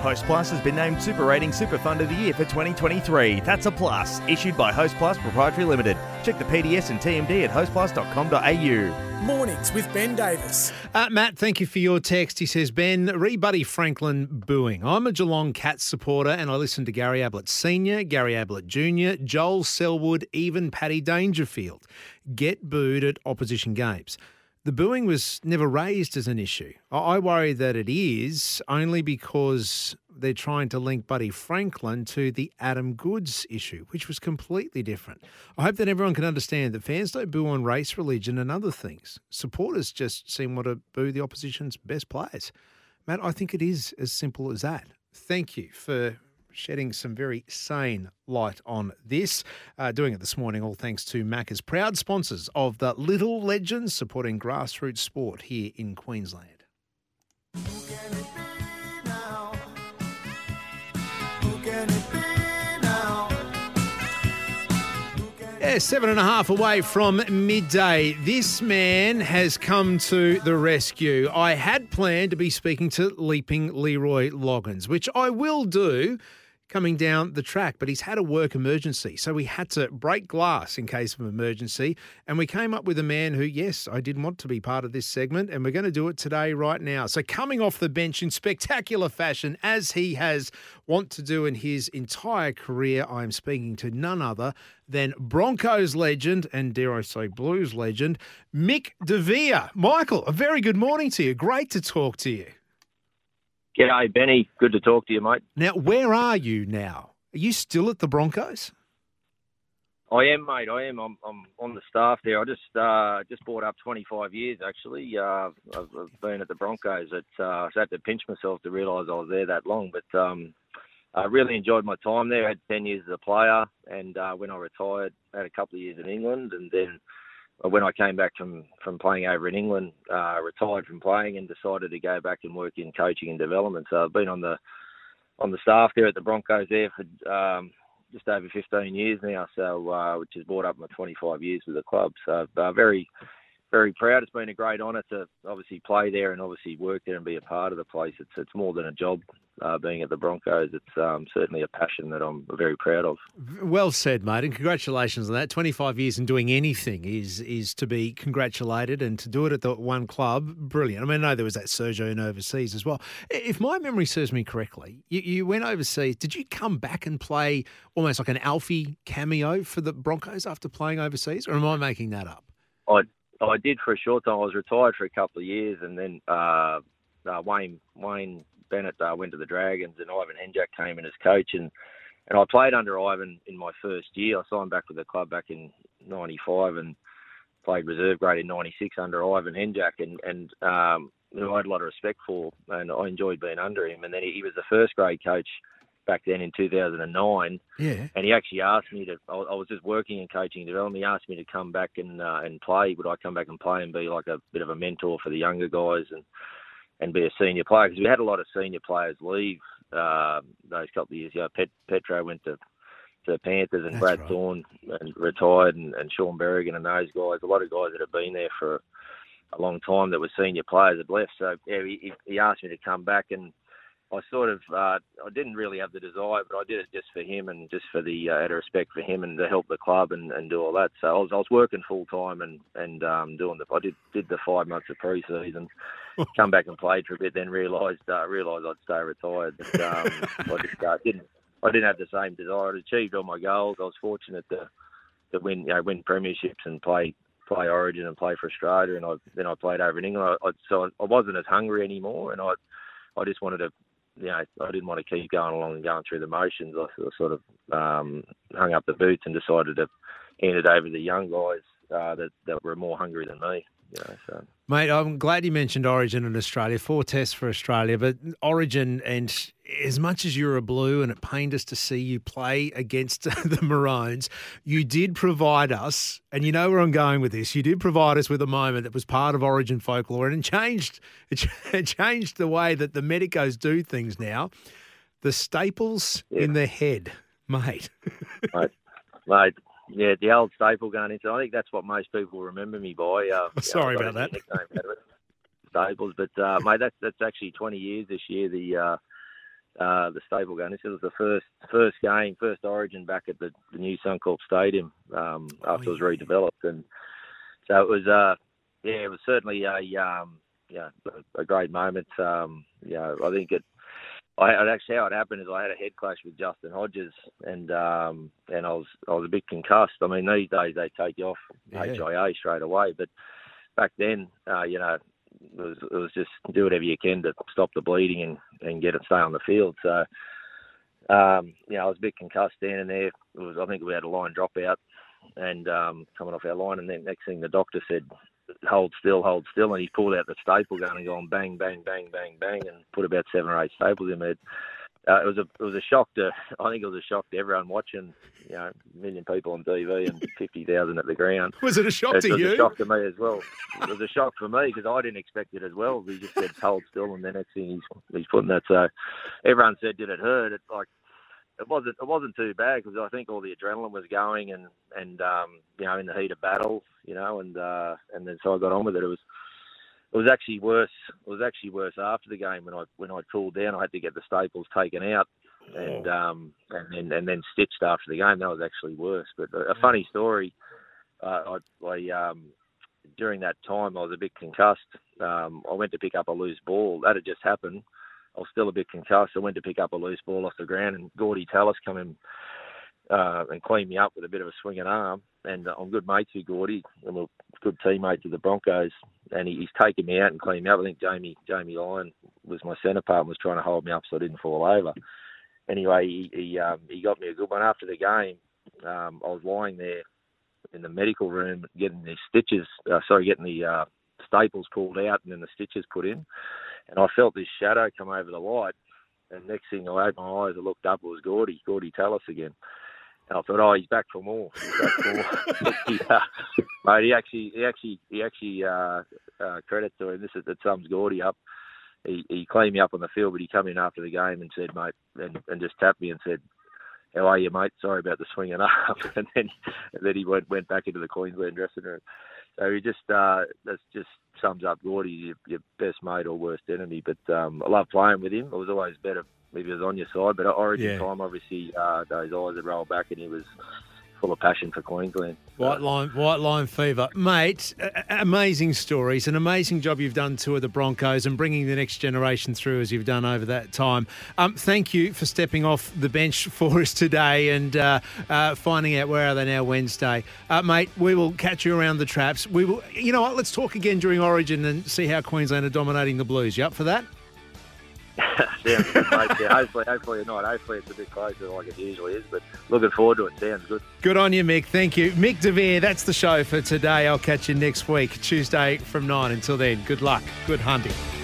Host Plus has been named Super Rating Super Fund of the Year for 2023. That's a plus. Issued by Host Plus Proprietary Limited. Check the PDS and TMD at hostplus.com.au. Mornings with Ben Davis. Uh, Matt, thank you for your text. He says, Ben, re Buddy Franklin booing. I'm a Geelong Cats supporter and I listen to Gary Ablett Sr., Gary Ablett Jr., Joel Selwood, even Paddy Dangerfield get booed at opposition games. The booing was never raised as an issue. I worry that it is only because they're trying to link Buddy Franklin to the Adam Goodes issue, which was completely different. I hope that everyone can understand that fans don't boo on race, religion, and other things. Supporters just seem want to boo the opposition's best players. Matt, I think it is as simple as that. Thank you for shedding some very sane light on this. Uh, doing it this morning, all thanks to Macca's proud sponsors of the Little Legends, supporting grassroots sport here in Queensland. Yeah, seven and a half away from midday. This man has come to the rescue. I had planned to be speaking to Leaping Leroy Loggins, which I will do coming down the track, but he's had a work emergency. So we had to break glass in case of emergency. And we came up with a man who, yes, I didn't want to be part of this segment, and we're going to do it today, right now. So coming off the bench in spectacular fashion, as he has want to do in his entire career, I'm speaking to none other than Broncos legend and, dare I say, Blues legend, Mick De Vere. Michael, a very good morning to you. Great to talk to you. G'day, Benny. Good to talk to you, mate. Now, where are you now? Are you still at the Broncos? I am, mate. I am. I'm, I'm on the staff there. I just uh, just bought up 25 years, actually. Uh, I've, I've been at the Broncos. It, uh, I had to pinch myself to realise I was there that long. But um, I really enjoyed my time there. I had 10 years as a player. And uh, when I retired, I had a couple of years in England. And then when I came back from, from playing over in England, uh, retired from playing and decided to go back and work in coaching and development. So I've been on the on the staff there at the Broncos there for um, just over 15 years now. So uh, which has brought up my 25 years with the club. So uh, very very proud. It's been a great honour to obviously play there and obviously work there and be a part of the place. It's it's more than a job. Uh, being at the Broncos, it's um, certainly a passion that I'm very proud of. Well said, mate, and congratulations on that. 25 years in doing anything is is to be congratulated, and to do it at the one club, brilliant. I mean, I know there was that sojourn overseas as well. If my memory serves me correctly, you, you went overseas. Did you come back and play almost like an Alfie cameo for the Broncos after playing overseas, or am I making that up? I I did for a short time. I was retired for a couple of years, and then uh, uh, Wayne Wayne Bennett uh, went to the Dragons, and Ivan Henjak came in as coach, and and I played under Ivan in my first year. I signed back with the club back in '95, and played reserve grade in '96 under Ivan Henjak, and and um, know, I had a lot of respect for, and I enjoyed being under him. And then he, he was the first grade coach back then in 2009. Yeah. And he actually asked me to. I, was just working in coaching and development. He asked me to come back and uh, and play. Would I come back and play and be like a bit of a mentor for the younger guys and and be a senior player? Because we had a lot of senior players leave uh, those couple of years. You know, Pet, Petro went to to the Panthers and That's Brad right. Thorn and retired and, and Shaun Berrigan and those guys. A lot of guys that have been there for a long time that were senior players have left. So yeah, he, he asked me to come back and I sort of uh, I didn't really have the desire, but I did it just for him and just for the uh, out of respect for him and to help the club and, and do all that. So I was I was working full time and and um, doing the I did did the five months of pre-season, come back and played for a bit, then realised uh, realised I'd stay retired. But um, I just uh, didn't I didn't have the same desire. I'd achieved all my goals. I was fortunate to to win you know win premierships and play play Origin and play for Australia, and I then I played over in England. I, I, so I wasn't as hungry anymore, and I I just wanted to you know, I didn't want to keep going along and going through the motions. I sort of um, hung up the boots and decided to hand it over to the young guys uh, that that were more hungry than me. You know, so. Mate, I'm glad you mentioned Origin in Australia. Four tests for Australia, but Origin, and as much as you're a blue and it pained us to see you play against the Maroons, you did provide us, and you know where I'm going with this, you did provide us with a moment that was part of Origin folklore and it changed, it, it changed the way that the medicos do things now. The staples Yeah. in the head, mate. mate, mate, yeah, the old staple going into. I think that's what most people remember me by. Uh, Sorry about that. nickname out of it. stables. But uh, mate, that's that's actually 20 years this year. The uh, uh, the stable game. This was the first first game, first Origin back at the, the new Suncorp Stadium um, after oh, yeah. it was redeveloped, and so it was. Uh, yeah, it was certainly a um, yeah a, a great moment. Um, yeah, I think it. I had, actually how it happened is I had a head clash with Justin Hodges, and um, and I was I was a bit concussed. I mean, these days they take you off yeah. HIA straight away, but back then, uh, you know, it was, it was just do whatever you can to stop the bleeding and, and get it stay on the field. So, um, you know, I was a bit concussed standing there. It was, I think we had a line dropout and um, coming off our line, and then next thing the doctor said, hold still, hold still, and he pulled out the staple gun and gone bang, bang, bang, bang, bang, and put about seven or eight staples in there uh, it was a it was a shock to I think it was a shock to everyone watching. You know, a million people on TV and fifty thousand at the ground. Was it a shock it to was you? a shock to me as well. It was a shock for me because I didn't expect it as well. He just said hold still, and the next thing he's he's putting that. So everyone said, did it hurt? It like it wasn't it wasn't too bad because I think all the adrenaline was going and and um, you know in the heat of battle, you know, and uh, and then so I got on with it. It was it was actually worse. It was actually worse after the game when I when I cooled down. I had to get the staples taken out and um and then and then stitched after the game. That was actually worse. But a, a funny story. Uh, I, I um during that time I was a bit concussed. Um, I went to pick up a loose ball. That had just happened. I was still a bit concussed. I went to pick up a loose ball off the ground, and Gordy Tallis come in uh, and cleaned me up with a bit of a swinging arm. And uh, I'm good mates with Gordy, and we're good teammates of the Broncos. And he, he's taken me out and cleaned me up. I think Jamie Jamie Lyon was my centre part and was trying to hold me up so I didn't fall over. Anyway, he he, um, he got me a good one after the game. Um, I was lying there in the medical room getting the stitches, uh, sorry, getting the uh, staples pulled out and then the stitches put in. And I felt this shadow come over the light. And next thing I opened my eyes, I looked up, it was Gordy, Gordy Tallis again. And I thought, oh, he's back for more. Back for more. he, uh, mate, he actually, he actually, he actually, uh, uh, credit to him. This is that sums Gordy up. He, he cleaned me up on the field, but he come in after the game and said, mate, and, and just tapped me and said, how are you, mate? Sorry about the swinging up. and then, and then he went went back into the Queensland dressing room. So he just uh, that just sums up Gordy, your, your best mate or worst enemy. But um, I love playing with him. It was always better if he was on your side. But at Origin yeah. time, obviously, uh, those eyes had rolled back, and he was full of passion for Queensland. White line, white line fever, mate. Amazing stories, an amazing job you've done to the Broncos and bringing the next generation through as you've done over that time. Um, thank you for stepping off the bench for us today and uh, uh, finding out where are they now Wednesday, uh, mate. We will catch you around the traps. We will. You know what? Let's talk again during Origin and see how Queensland are dominating the Blues. You up for that? Yeah, hopefully, hopefully not. Hopefully it's a bit closer like it usually is, but looking forward to it. Sounds good. Good on you, Mick. Thank you. Mick De Vere, that's the show for today. I'll catch you next week, Tuesday from 9. Until then, good luck. Good hunting.